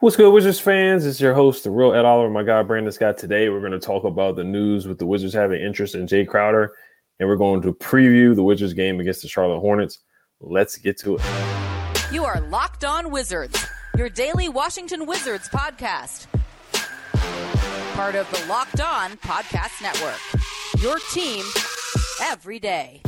What's good, Wizards fans? It's your host, the real Ed Oliver, my guy Brandon Scott. Today, we're going to talk about the news with the Wizards having interest in Jae Crowder and we're going to preview the Wizards game against the Charlotte Hornets. Let's get to it. You are Locked On Wizards, your daily Washington Wizards podcast. Part of the Locked On Podcast Network. Your team every day.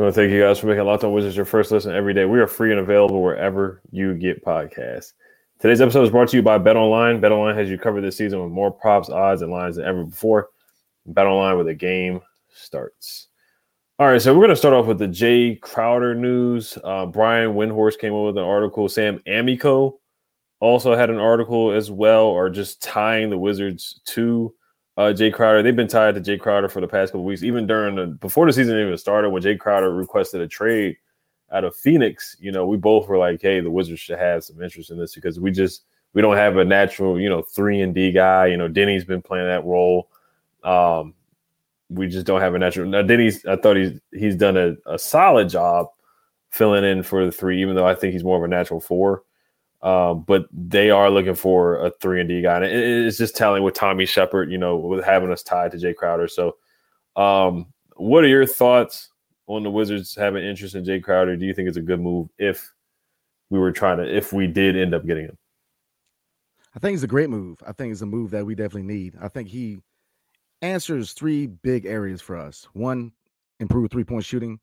Want to thank you guys for making Locked On Wizards your first listen every day. We are free and available wherever you get podcasts. Today's episode is brought to you by Bet Online. Bet Online has you covered this season with more props, odds, and lines than ever before. Bet Online where the game starts. All right, so we're going to start off with the Jae Crowder news. Uh, Brian Windhorst came up with an article. Sam Amico also had an article as well, or just tying the Wizards to uh, Jae Crowder. They've been tied to Jae Crowder for the past couple weeks, even during the before the season even started. When Jae Crowder requested a trade out of Phoenix, you know, we both were like, "Hey, the Wizards should have some interest in this because we just we don't have a natural, you know, three and D guy. You know, Deni's been playing that role. Um, we just don't have a natural. Now, Deni's, I thought he's he's done a, a solid job filling in for the three, even though I think he's more of a natural four. Um, but they are looking for a three and D guy. And it, it's just telling with Tommy Shepard, you know, with having us tied to Jae Crowder. So, um, what are your thoughts on the Wizards having interest in Jae Crowder? Do you think it's a good move if we were trying to, if we did end up getting him? I think it's a great move. I think it's a move that we definitely need. I think he answers three big areas for us. One, improve three point shooting.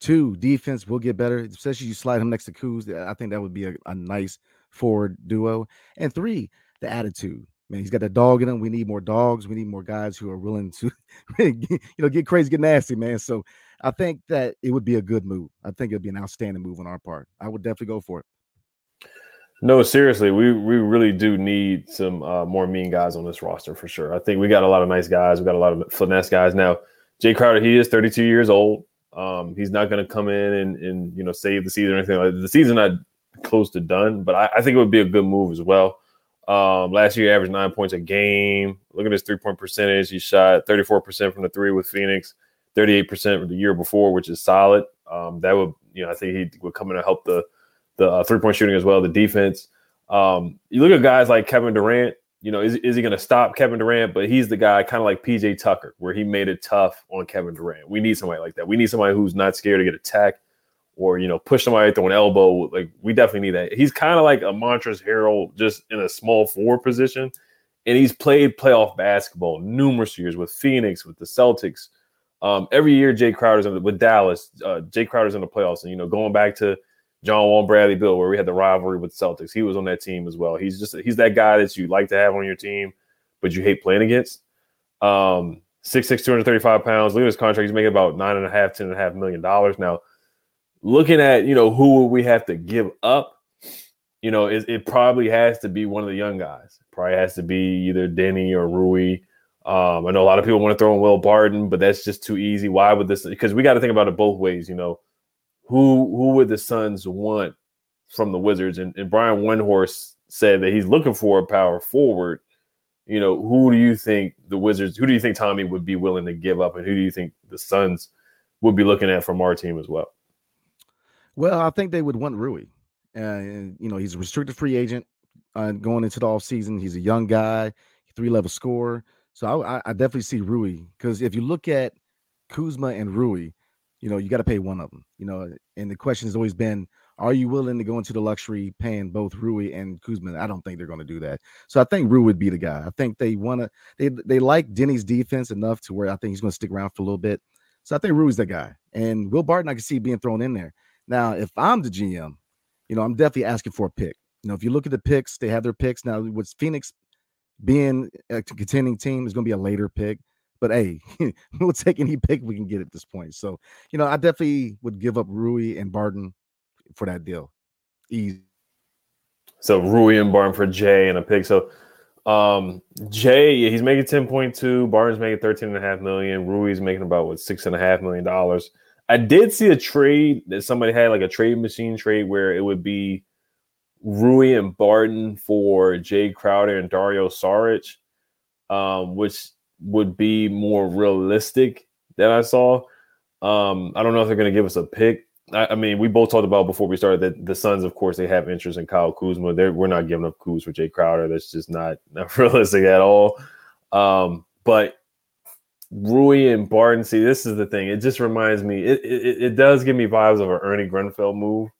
Two, defense will get better, especially you slide him next to Kuz. I think that would be a, a nice forward duo. And three, the attitude. Man, he's got that dog in him. We need more dogs. We need more guys who are willing to, you know, get crazy, get nasty, man. So I think that it would be a good move. I think it'd be an outstanding move on our part. I would definitely go for it. No, seriously, we we really do need some uh, more mean guys on this roster for sure. I think we got a lot of nice guys. We got a lot of finesse guys now. Jae Crowder, he is 32 years old. Um, he's not going to come in and, and you know save the season or anything like that. The season not close to done, but I, I, think it would be a good move as well. Um, last year, averaged nine points a game. Look at his three point percentage. He shot 34% from the three with Phoenix, 38% from the year before, which is solid. Um, that would, you know, I think he would come in and help the the uh, three point shooting as well, the defense. Um, you look at guys like Kevin Durant. You know, is, is he going to stop Kevin Durant? But he's the guy, kind of like PJ Tucker, where he made it tough on Kevin Durant. We need somebody like that. We need somebody who's not scared to get attacked or you know push somebody through an elbow. Like we definitely need that. He's kind of like a Montrezl Harrell, just in a small forward position, and he's played playoff basketball numerous years with Phoenix, with the Celtics. Um, every year, Jae Crowder's in the, with Dallas. Uh, Jae Crowder's in the playoffs, and you know going back to John Wall, Bradley Beal, where we had the rivalry with Celtics. He was on that team as well. He's just he's that guy that you like to have on your team, but you hate playing against. Um, 6'6", 235 pounds. At his contract. He's making about nine and a half, ten and a half million dollars now looking at you know who would we have to give up, you know, it, it, probably has to be one of the young guys. Probably has to be either Deni or Rui. Um, I know a lot of people want to throw in Will Barton, but that's just too easy. Why would this? Because we got to think about it both ways. You know, who who would the Suns want from the Wizards? And, and Brian Windhorst said that he's looking for a power forward. You know, who do you think the Wizards? Who do you think Tommy would be willing to give up, and who do you think the Suns would be looking at from our team as well? Well, I think they would want Rui. Uh, you know, he's a restricted free agent uh, going into the off season. He's a young guy, three level scorer. So I, I definitely see Rui because if you look at Kuzma and Rui, you know, you got to pay one of them. You know, and the question has always been, are you willing to go into the luxury paying both Rui and Kuzma? I don't think they're going to do that. So I think Rui would be the guy. I think they want to. They they like Deni's defense enough to where I think he's going to stick around for a little bit. So I think Rui's the guy. And Will Barton, I can see being thrown in there. Now, if I'm the GM, you know, I'm definitely asking for a pick. You know, if you look at the picks, they have their picks now. With Phoenix being a contending team is going to be a later pick. But hey, we'll take any pick we can get at this point. So, you know, I definitely would give up Rui and Barton for that deal. Easy. So Rui and Barton for Jae and a pick. So um Jae, he's making 10.2, Barton's making 13 and a half million, Rui's making about what six and a half million dollars. I did see a trade that somebody had like a trade machine trade where it would be Rui and Barton for Jae Crowder and Dario Saric, um, which would be more realistic than I saw. Um, I don't know if they're going to give us a pick. I, I, mean, we both talked about before we started that the Suns, of course, they have interest in Kyle Kuzma. They're, we're not giving up Kuz for Jae Crowder. That's just not, not realistic at all. Um, but Rui and Barton, see, this is the thing. It just reminds me, it, it, it does give me vibes of an Ernie Grunfeld move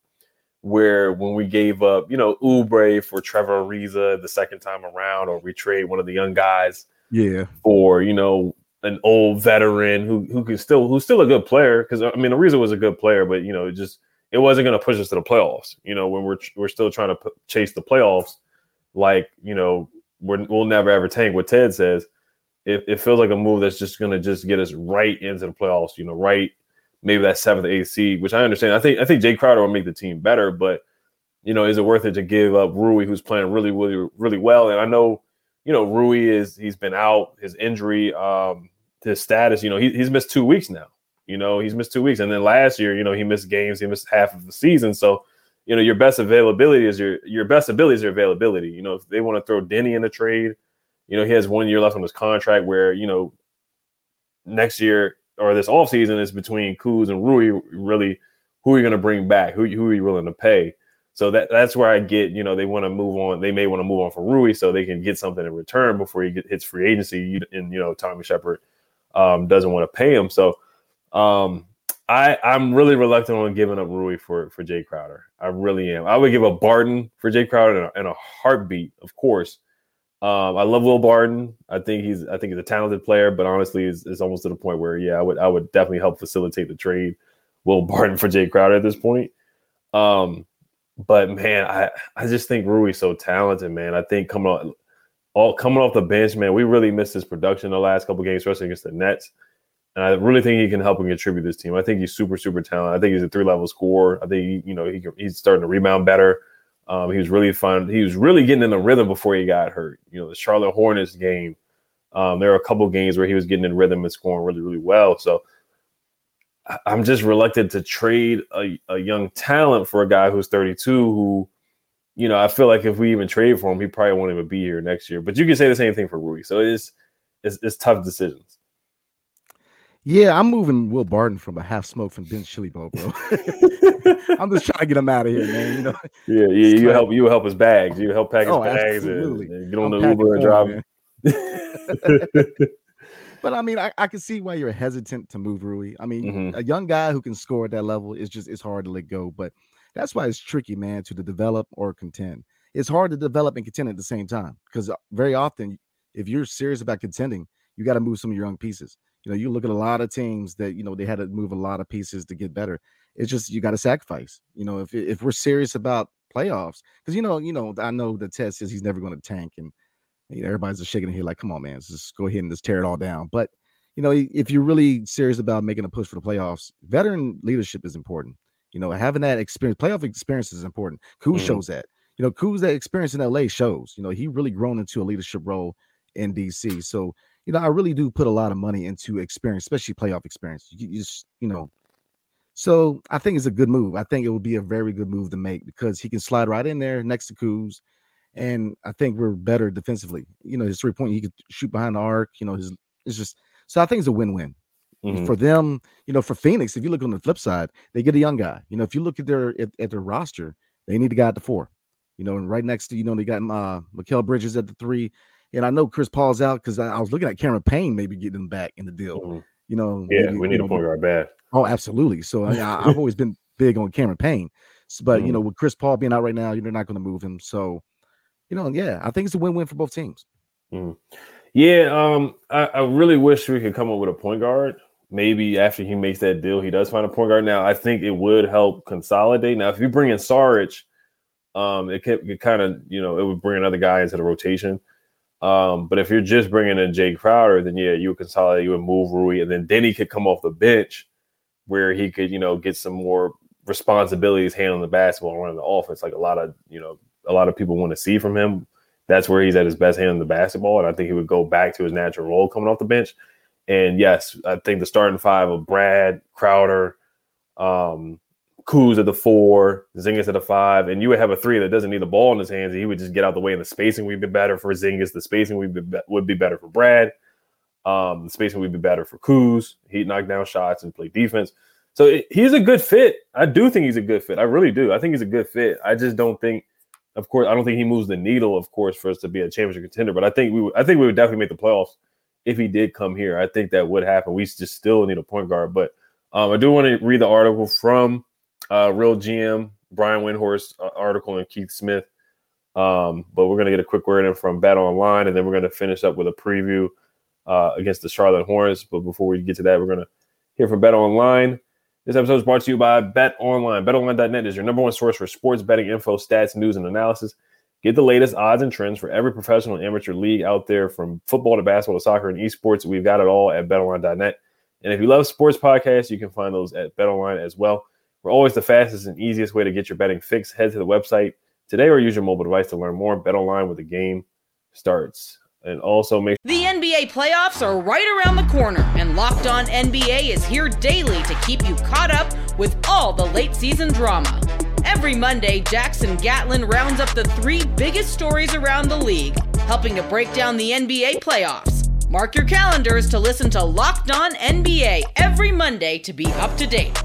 where when we gave up, you know, Oubre for Trevor Ariza the second time around, or we trade one of the young guys, yeah, for you know an old veteran who who can still who's still a good player because I mean Ariza was a good player, but you know it just it wasn't going to push us to the playoffs. You know when we're we're still trying to p- chase the playoffs, like you know we're, we'll never ever tank. What Ted says, it, it feels like a move that's just going to just get us right into the playoffs. You know, right maybe that seventh, seed, which I understand. I think I think Jae Crowder will make the team better, but you know, is it worth it to give up Rui, who's playing really, really, really well? And I know, you know, Rui is he's been out, his injury, um, his status, you know, he, he's missed two weeks now. You know, he's missed two weeks, and then last year, you know, he missed games, he missed half of the season. So, you know, your best availability is your your best ability is your availability. You know, if they want to throw Deni in a trade, you know, he has one year left on his contract where, you know, next year or this off season is between Kuz and Rui. Really, who are you going to bring back? Who who are you willing to pay? So that that's where I get. You know, they want to move on. They may want to move on from Rui so they can get something in return before he get, hits free agency. And you know, Tommy Shepard um, doesn't want to pay him. So um, I I'm really reluctant on giving up Rui for for Jae Crowder. I really am. I would give up Barton for Jae Crowder in a, in a heartbeat, of course. Um, I love Will Barton. I think he's I think he's a talented player, but honestly, it's, it's almost to the point where yeah, I would I would definitely help facilitate the trade. Will Barton for Jae Crowder at this point. Um, but man, I I just think Rui's so talented, man. I think coming on all coming off the bench, man, we really missed his production the last couple games, especially against the Nets. And I really think he can help and contribute this team. I think he's super, super talented. I think he's a three level scorer. I think he, you know he, he's starting to rebound better. Um, he was really fun. He was really getting in the rhythm before he got hurt. You know, the Charlotte Hornets game. Um, there were a couple games where he was getting in rhythm and scoring really, really well. So I'm just reluctant to trade a, a young talent for a guy who's 32 who, you know, I feel like if we even trade for him, he probably won't even be here next year. But you can say the same thing for Rui. So it's it's, it's tough decisions. Yeah, I'm moving Will Barton from a half smoke from Ben's Chili Bowl, bro. I'm just trying to get him out of here, man. You know. Yeah, yeah. You help. You help his bags. You help pack his oh, bags and, and, get on I'm the Uber and drive. but I mean, I, I can see why you're hesitant to move Rui. I mean, mm-hmm. a young guy who can score at that level is just it's hard to let go. But that's why it's tricky, man, to develop or contend. It's hard to develop and contend at the same time because uh, very often, if you're serious about contending, you got to move some of your young pieces. You know, you look at a lot of teams that you know they had to move a lot of pieces to get better. It's just you got to sacrifice. You know, if if we're serious about playoffs, because you know, you know, I know the test says he's never going to tank, and you know, everybody's just shaking their head like, "Come on, man, just go ahead and just tear it all down." But you know, if you're really serious about making a push for the playoffs, veteran leadership is important. You know, having that experience, playoff experience is important. Kuz mm-hmm. shows that. You know, Kuz that experience in LA shows. You know, he really grown into a leadership role in DC. So you know, I really do put a lot of money into experience, especially playoff experience. You, you just, you know, so I think it's a good move. I think it would be a very good move to make because he can slide right in there next to Kuz. And I think we're better defensively. You know, his three point, he could shoot behind the arc. You know, his it's just so I think it's a win-win. Mm-hmm. For them, you know, for Phoenix, if you look on the flip side, they get a young guy. You know, if you look at their at, at their roster, they need a guy at the four. You know, and right next to you know they got uh Mikal Bridges at the three. And I know Chris Paul's out because I, I, was looking at Cameron Payne maybe getting him back in the deal. Mm-hmm. You know, yeah, maybe, we need a point guard bad. Oh, absolutely. So I, have always been big on Cameron Payne, but mm-hmm. you know, with Chris Paul being out right now, you're not going to move him. So, you know, yeah, I think it's a win-win for both teams. Mm-hmm. Yeah, um, I, I really wish we could come up with a point guard. Maybe after he makes that deal, he does find a point guard. Now, I think it would help consolidate. Now, if you bring in Saric, um, it could, kind of, you know, it would bring another guy into the rotation. Um, but if you're just bringing in Jae Crowder, then yeah, you would consolidate, you would move Rui, and then Deni could come off the bench where he could, you know, get some more responsibilities handling the basketball, and running the offense, like a lot of, you know, a lot of people want to see from him. That's where he's at his best handling the basketball, and I think he would go back to his natural role coming off the bench. And yes, I think the starting five of Brad, Crowder, um, Kuz at the four, Zingis at the five, and you would have a three that doesn't need the ball in his hands. He would just get out the way, and the spacing would be better for Zingis. The spacing would be, would be better for Brad. Um, the spacing would be better for Kuz. He'd knock down shots and play defense. So it, he's a good fit. I do think he's a good fit. I really do. I think he's a good fit. I just don't think, of course, I don't think he moves the needle, of course, for us to be a championship contender. But I think we, would, I think we would definitely make the playoffs if he did come here. I think that would happen. We just still need a point guard. But um, I do want to read the article from uh, Real GM, Brian Windhorst uh, article, and Keith Smith. Um, but we're going to get a quick word in from Bet Online, and then we're going to finish up with a preview uh, against the Charlotte Hornets. But before we get to that, we're going to hear from Bet Online. This episode is brought to you by Bet Online. BetOnline.net is your number one source for sports betting info, stats, news, and analysis. Get the latest odds and trends for every professional and amateur league out there, from football to basketball to soccer and esports. We've got it all at BetOnline.net. And if you love sports podcasts, you can find those at BetOnline as well. Always the fastest and easiest way to get your betting fix. Head to the website today or use your mobile device to learn more. Bet online with the game starts. And also make The NBA playoffs are right around the corner, and Locked On NBA is here daily to keep you caught up with all the late season drama. Every Monday, Jackson Gatlin rounds up the three biggest stories around the league, helping to break down the NBA playoffs. Mark your calendars to listen to Locked On NBA every Monday to be up to date.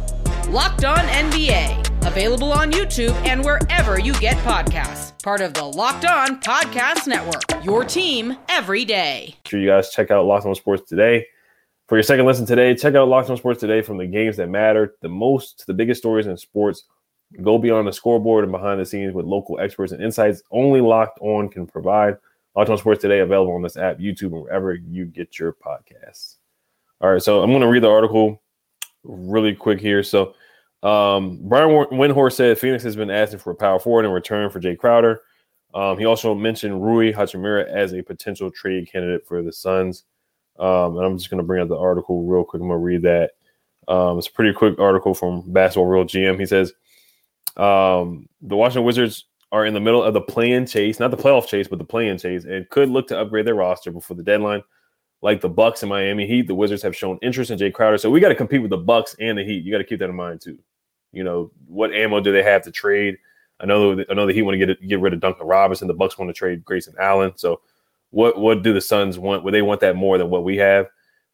Locked On NBA, available on YouTube and wherever you get podcasts. Part of the Locked On Podcast Network. Your team every day. Make sure you guys check out Locked On Sports today. For your second listen today, check out Locked On Sports today from the games that matter the most to the biggest stories in sports. Go beyond the scoreboard and behind the scenes with local experts and insights only Locked On can provide. Locked On Sports today available on this app, YouTube, and wherever you get your podcasts. All right, so I'm going to read the article really quick here. So um, Brian Windhorst said Phoenix has been asking for a power forward in return for Jae Crowder. Um, he also mentioned Rui Hachimura as a potential trade candidate for the Suns. Um, and I'm just going to bring up the article real quick. I'm going to read that. Um, it's a pretty quick article from Basketball Real GM. He says um, the Washington Wizards are in the middle of the play-in chase, not the playoff chase, but the play-in chase, and could look to upgrade their roster before the deadline. Like the Bucks and Miami Heat, the Wizards have shown interest in Jae Crowder, so we got to compete with the Bucks and the Heat. You got to keep that in mind too. You know, what ammo do they have to trade? I know I know the Heat want to get get rid of Duncan Robinson. The Bucks want to trade Grayson Allen. So what what do the Suns want? Would they want that more than what we have?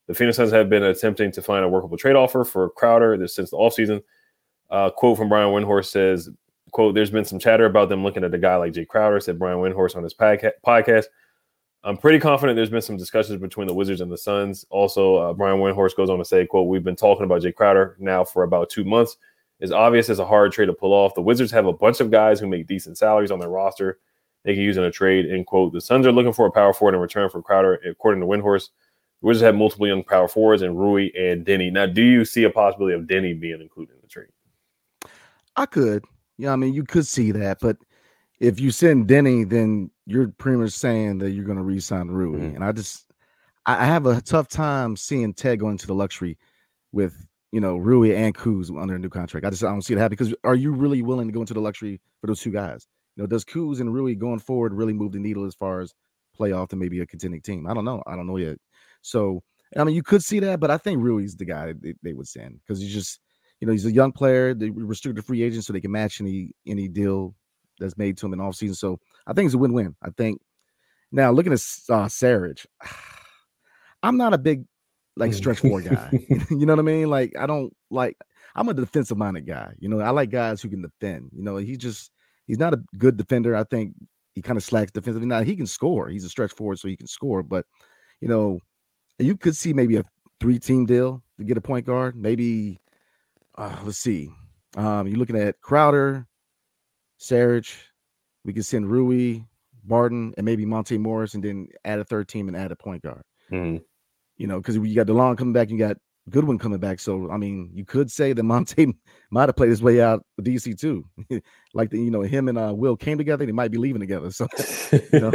The Phoenix Suns have been attempting to find a workable trade offer for Crowder since the offseason. Uh, quote from Brian Windhorst says, quote, there's been some chatter about them looking at a guy like Jae Crowder, said Brian Windhorst on his podcast. I'm pretty confident there's been some discussions between the Wizards and the Suns. Also, uh, Brian Windhorst goes on to say, quote, we've been talking about Jae Crowder now for about two months It's obvious it's a hard trade to pull off. The Wizards have a bunch of guys who make decent salaries on their roster. They can use in a trade. End quote. The Suns are looking for a power forward in return for Crowder, according to Windhorst. The Wizards have multiple young power forwards and Rui and Deni. Now, do you see a possibility of Deni being included in the trade? I could. Yeah, I mean, you could see that, but if you send Deni, then you're pretty much saying that you're going to re-sign Rui. Mm-hmm. And I just, I have a tough time seeing Ted going to the luxury with you know, Rui and Kuz under a new contract. I just I don't see it happen because are you really willing to go into the luxury for those two guys? You know, does Kuz and Rui going forward really move the needle as far as playoff to maybe a contending team? I don't know. I don't know yet. So I mean, you could see that, but I think Rui's the guy they, they would send because he's just, you know, he's a young player. They restricted free agent so they can match any any deal that's made to him in offseason. So I think it's a win-win. I think now looking at uh Saric, I'm not a big like stretch four guy. you know what I mean? Like I don't like I'm a defensive minded guy. You know, I like guys who can defend. You know, he's just he's not a good defender. I think he kind of slacks defensively. Now he can score. He's a stretch forward, so he can score. But you know, you could see maybe a three team deal to get a point guard. Maybe uh, let's see. Um, you're looking at Crowder, Saric. We can send Rui, Barton, and maybe Monte Morris, and then add a third team and add a point guard. Mm-hmm you know, because you got DeLon coming back, you got Goodwin coming back. So I mean, you could say that Monte might have played his way out of DC too. like the, you know, him and uh, Will came together, they might be leaving together. So you know,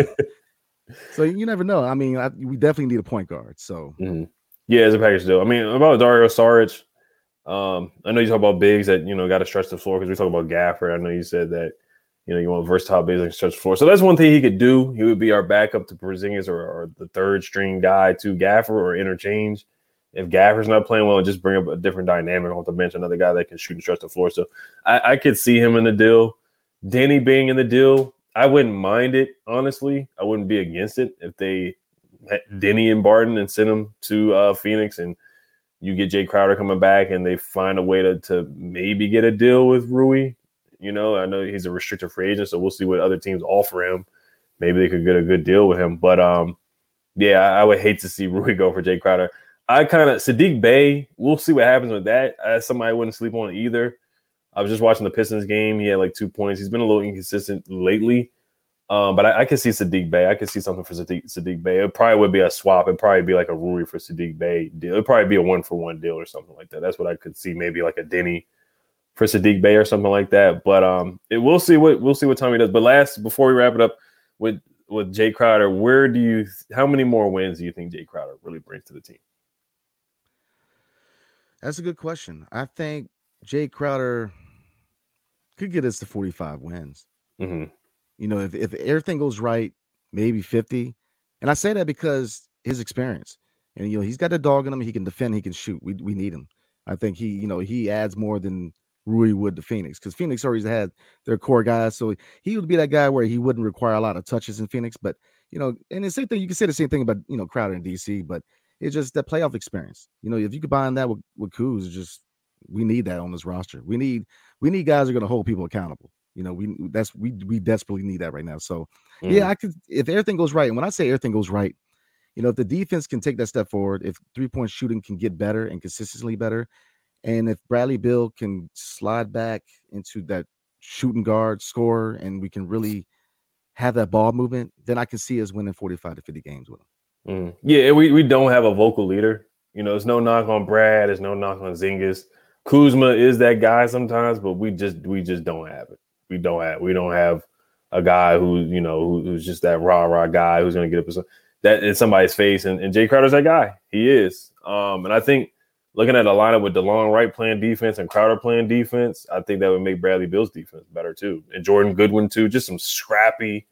so you never know. I mean, I, we definitely need a point guard. So mm-hmm. yeah, as a package deal. I mean, about Dario Saric, um, I know you talk about bigs that you know got to stretch the floor because we talk about Gafford. I know you said that you know you want versatile bigs that can stretch the floor. So that's one thing he could do. He would be our backup to Porzingis or, or the third string guy to Gafford or interchange. If Gafford's not playing well, just bring up a different dynamic on the bench, another guy that can shoot and stretch the floor. So I, I could see him in the deal. Danny being in the deal, I wouldn't mind it, honestly. I wouldn't be against it if they Deni and Barton and send them to uh, Phoenix and you get Jae Crowder coming back and they find a way to, to maybe get a deal with Rui. You know, I know he's a restricted free agent, so we'll see what other teams offer him. Maybe they could get a good deal with him. But um, yeah, I, I would hate to see Rui go for Jae Crowder. I kind of Saddiq Bey, We'll see what happens with that. As somebody I wouldn't sleep on either. I was just watching the Pistons game. He had like two points. He's been a little inconsistent lately. Um, but I, I could see Saddiq Bey. I could see something for Sadiq, Saddiq Bey. It probably would be a swap. It'd probably be like a Rui for Saddiq Bey deal. It'd probably be a one for one deal or something like that. That's what I could see. Maybe like a Deni for Saddiq Bey or something like that. But um, it, we'll see what we'll see what Tommy does. But last, before we wrap it up with with Jae Crowder, where do you? How many more wins do you think Jae Crowder really brings to the team? That's a good question. I think Jae Crowder could get us to 45 wins. Mm-hmm. You know, if, if everything goes right, maybe 50. And I say that because his experience. And you know, he's got a dog in him. He can defend, he can shoot. We we need him. I think he, you know, he adds more than Rui would to Phoenix because Phoenix always had their core guys. So he would be that guy where he wouldn't require a lot of touches in Phoenix. But you know, and the same thing, you can say the same thing about you know Crowder in DC, but it's just that playoff experience. You know, if you combine that with, with Kuz, just we need that on this roster. We need we need guys are going to hold people accountable. You know, we that's we we desperately need that right now. So mm. yeah, I could if everything goes right. And when I say everything goes right, you know, if the defense can take that step forward, if three point shooting can get better and consistently better, and if Bradley Beal can slide back into that shooting guard scorer, and we can really have that ball movement, then I can see us winning 45 to 50 games with them. Mm. Yeah, we, we don't have a vocal leader. You know, there's no knock on Brad, there's no knock on Zingis. Kuzma is that guy sometimes, but we just we just don't have it. We don't have we don't have a guy who you know who, who's just that rah rah guy who's going to get up that in somebody's face. And, and Jae Crowder's that guy. He is. Um, and I think looking at a lineup with DeLon Wright playing defense and Crowder playing defense, I think that would make Bradley Beal's defense better too, and Jordan Goodwin too. Just some scrappy,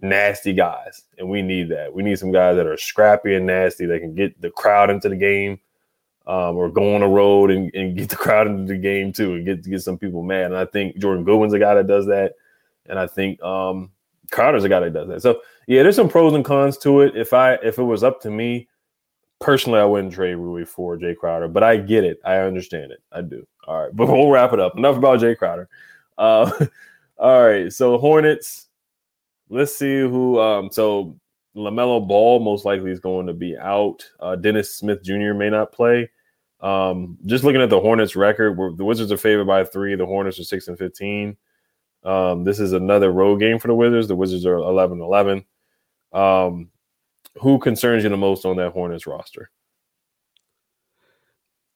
nasty guys, and we need that. We need some guys that are scrappy and nasty that can get the crowd into the game um, or go on the road and, and get the crowd into the game too and get get some people mad. And I think Jordan Goodwin's a guy that does that, and I think um, Crowder's a guy that does that. So yeah, there's some pros and cons to it. If I if it was up to me personally, I wouldn't trade Rui for Jae Crowder, but I get it. I understand it. I do. All right, but we'll wrap it up. Enough about Jae Crowder. Uh, all right, so Hornets. Let's see who. Um, so LaMelo Ball most likely is going to be out. Uh, Dennis Smith Jr. may not play. Um, just looking at the Hornets record, the Wizards are favored by three. The Hornets are six and fifteen. Um, this is another road game for the Wizards. The Wizards are 11 11. Um, who concerns you the most on that Hornets roster?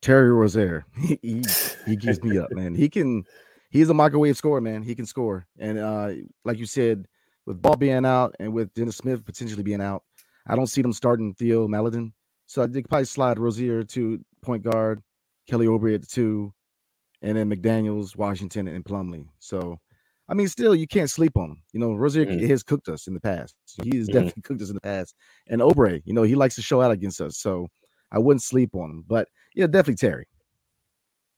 Terry Rozier. he, he, he gives me up, man. He can he's a microwave scorer, man. He can score. And uh, like you said, with Ball being out and with Dennis Smith potentially being out, I don't see them starting Theo Maledon. So I think probably slide Rozier to point guard, Kelly Oubre at the two, and then McDaniels, Washington, and Plumlee. So, I mean, still you can't sleep on him. You know, Rozier mm. has cooked us in the past. He has mm. definitely cooked us in the past. And Oubre, you know, he likes to show out against us. So I wouldn't sleep on him. But yeah, definitely Terry.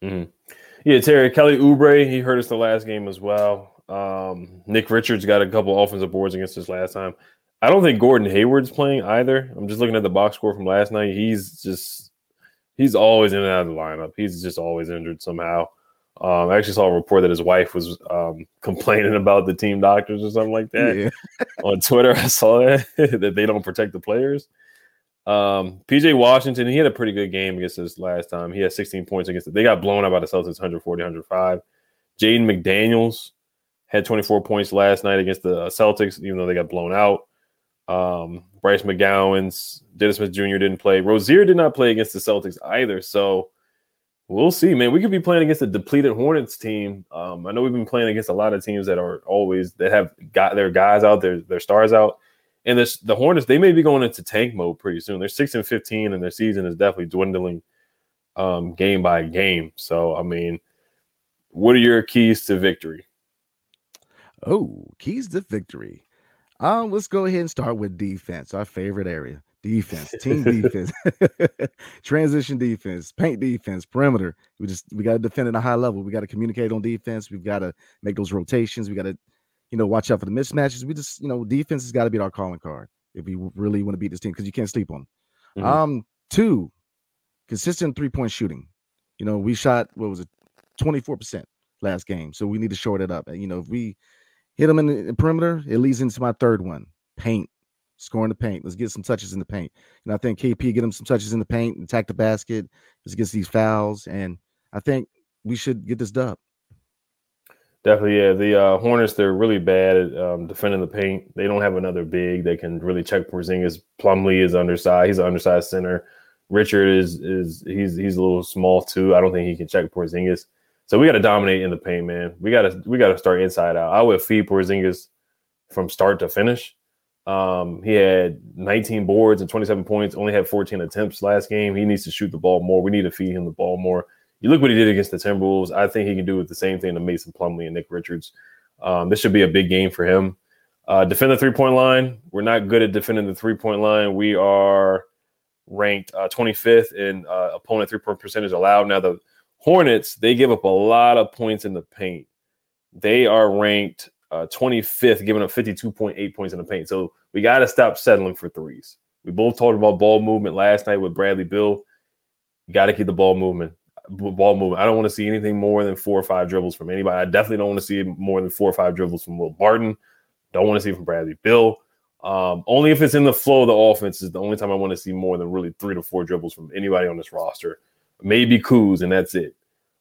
Mm-hmm. Yeah, Terry Kelly Oubre, he hurt us the last game as well. Um, Nick Richards got a couple offensive boards against us last time. I don't think Gordon Hayward's playing either. I'm just looking at the box score from last night. He's just he's always in and out of the lineup. He's just always injured somehow. Um, I actually saw a report that his wife was um, complaining about the team doctors or something like that yeah. on Twitter. I saw that that they don't protect the players. Um, PJ Washington, he had a pretty good game against us last time. He had 16 points against it. They got blown out by the Celtics 140 105. Jalen McDaniels had 24 points last night against the Celtics, even though they got blown out. Um, Bryce McGowens, Dennis Smith Jr. didn't play. Rozier did not play against the Celtics either. So we'll see, man. We could be playing against a depleted Hornets team. Um, I know we've been playing against a lot of teams that are always that have got their guys out, their their stars out, And this the Hornets, they may be going into tank mode pretty soon. They're six and fifteen, and their season is definitely dwindling um, game by game. So, I mean, what are your keys to victory? Oh, keys to victory. Um, let's go ahead and start with defense, our favorite area. Defense, team defense, transition defense, paint defense, perimeter. We just we got to defend at a high level. We got to communicate on defense. We've got to make those rotations. We got to, you know, watch out for the mismatches. We just, you know, defense has got to be our calling card if we really want to beat this team because you can't sleep on. Them. Mm-hmm. Um, two, consistent three point shooting. You know, we shot what was it, twenty four percent last game, so we need to short it up. And you know, if we hit them in the perimeter, it leads into my third one, paint scoring the paint. Let's get some touches in the paint. And I think KP get him some touches in the paint, attack the basket, let's get these fouls. And I think we should get this dub. Definitely, yeah. The uh, Hornets, they're really bad at um, defending the paint. They don't have another big that can really check Porzingis. Plumlee is undersized. He's an undersized center. Richard is is he's he's a little small too. I don't think he can check Porzingis. So we got to dominate in the paint, man. We got to we got to start inside out. I would feed Porzingis from start to finish. Um, he had 19 boards and 27 points, only had 14 attempts last game. He needs to shoot the ball more. We need to feed him the ball more. You look what he did against the Timberwolves. I think he can do with the same thing to Mason Plumlee and Nick Richards. Um, this should be a big game for him. Uh, defend the three point line. We're not good at defending the three point line. We are ranked uh, 25th in uh, opponent three point percentage allowed. Now, the Hornets, they give up a lot of points in the paint. They are ranked uh, 25th, giving up 52.8 points in the paint. So we got to stop settling for threes. We both talked about ball movement last night with Bradley Beal. You got to keep the ball movement. Ball movement. I don't want to see anything more than four or five dribbles from anybody. I definitely don't want to see more than four or five dribbles from Will Barton. Don't want to see from Bradley Beal. Um, only if it's in the flow of the offense is the only time I want to see more than really three to four dribbles from anybody on this roster. Maybe Kuz, and that's it.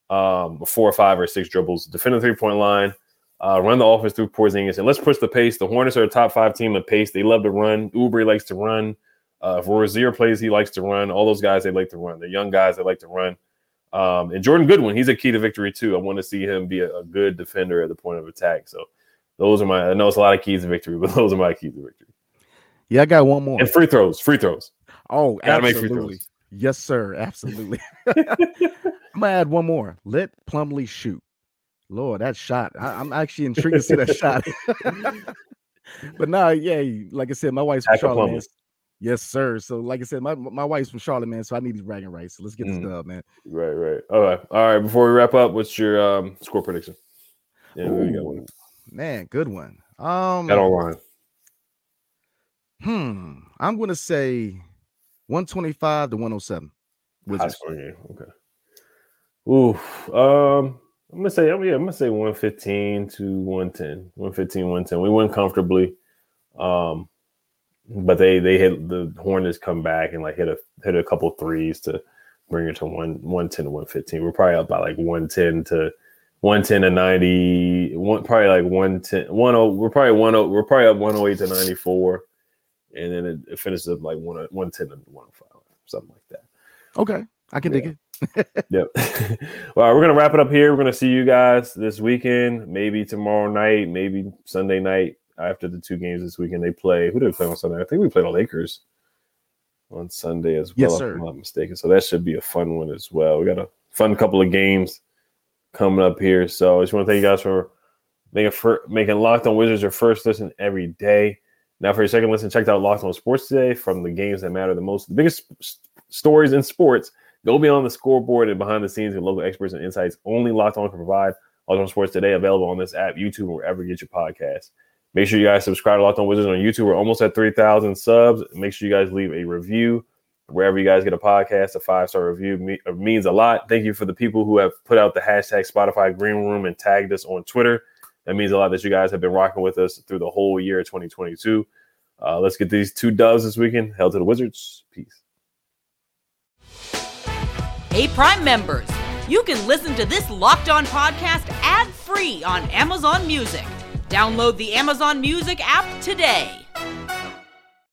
Um, four or five or six dribbles. Defend the three point line uh, run the offense through Porzingis, and let's push the pace. The Hornets are a top five team in pace. They love to run. Oubre likes to run. Uh, if Rozier plays, he likes to run. All those guys, they like to run. They're young guys they like to run. Um, and Jordan Goodwin, he's a key to victory too. I want to see him be a, a, good defender at the point of attack. So those are my. I know it's a lot of keys to victory, but those are my keys to victory. Yeah, I got one more. And free throws, free throws. Oh, Gotta absolutely. Yes, sir. Absolutely. I'm gonna add one more. Let Plumlee shoot. Lord, that shot. I, am actually intrigued to see that shot. but now, nah, yeah, like I said, my wife's from Charlotte. Yes, sir. So, like I said, my, my wife's from Charlotte, man. So I need these bragging rights. So let's get mm. this dub, man. Right, right. All right. All right. Before we wrap up, what's your um, score prediction? Yeah, Ooh, man, good one. Um got online. Hmm. I'm gonna say 125 to 107. High scoring game. Okay. Ooh. Um I'm gonna say, yeah, I'm gonna say 115 to 110. 115, 110. We win comfortably. Um, but they they hit the Hornets come back and like hit a hit a couple threes to bring it to one 110 to 115. We're probably up by like 110 to 110 to 90, one probably like 110, 10. we're probably one we're probably up 108 to 94. And then it, it finishes up like one 110 to 105, something like that. Okay. I can yeah. dig it yep. well, we're gonna wrap it up here. We're gonna see you guys this weekend, maybe tomorrow night, maybe Sunday night after the two games this weekend. They play. Who did we play on Sunday? I think we played the Lakers on Sunday as well. Yes, sir. If I'm not mistaken. So that should be a fun one as well. We got a fun couple of games coming up here. So I just want to thank you guys for making for, making Locked On Wizards your first listen every day. Now, for your second listen, check out Locked On Sports today from the games that matter the most, the biggest stories in sports Go beyond the scoreboard and behind the scenes with local experts and insights only Locked On can provide. Locked On Sports today available on this app, YouTube, or wherever you get your podcast. Make sure you guys subscribe to Locked On Wizards on YouTube. We're almost at 3,000 subs. Make sure you guys leave a review wherever you guys get a podcast. A five star review means a lot. Thank you for the people who have put out the hashtag Spotify Green Room and tagged us on Twitter. That means a lot that you guys have been rocking with us through the whole year of 2022. Uh, let's get these two doves this weekend. Hell to the Wizards. Peace. Hey, Prime members, you can listen to this locked on podcast ad free on Amazon Music. Download the Amazon Music app today.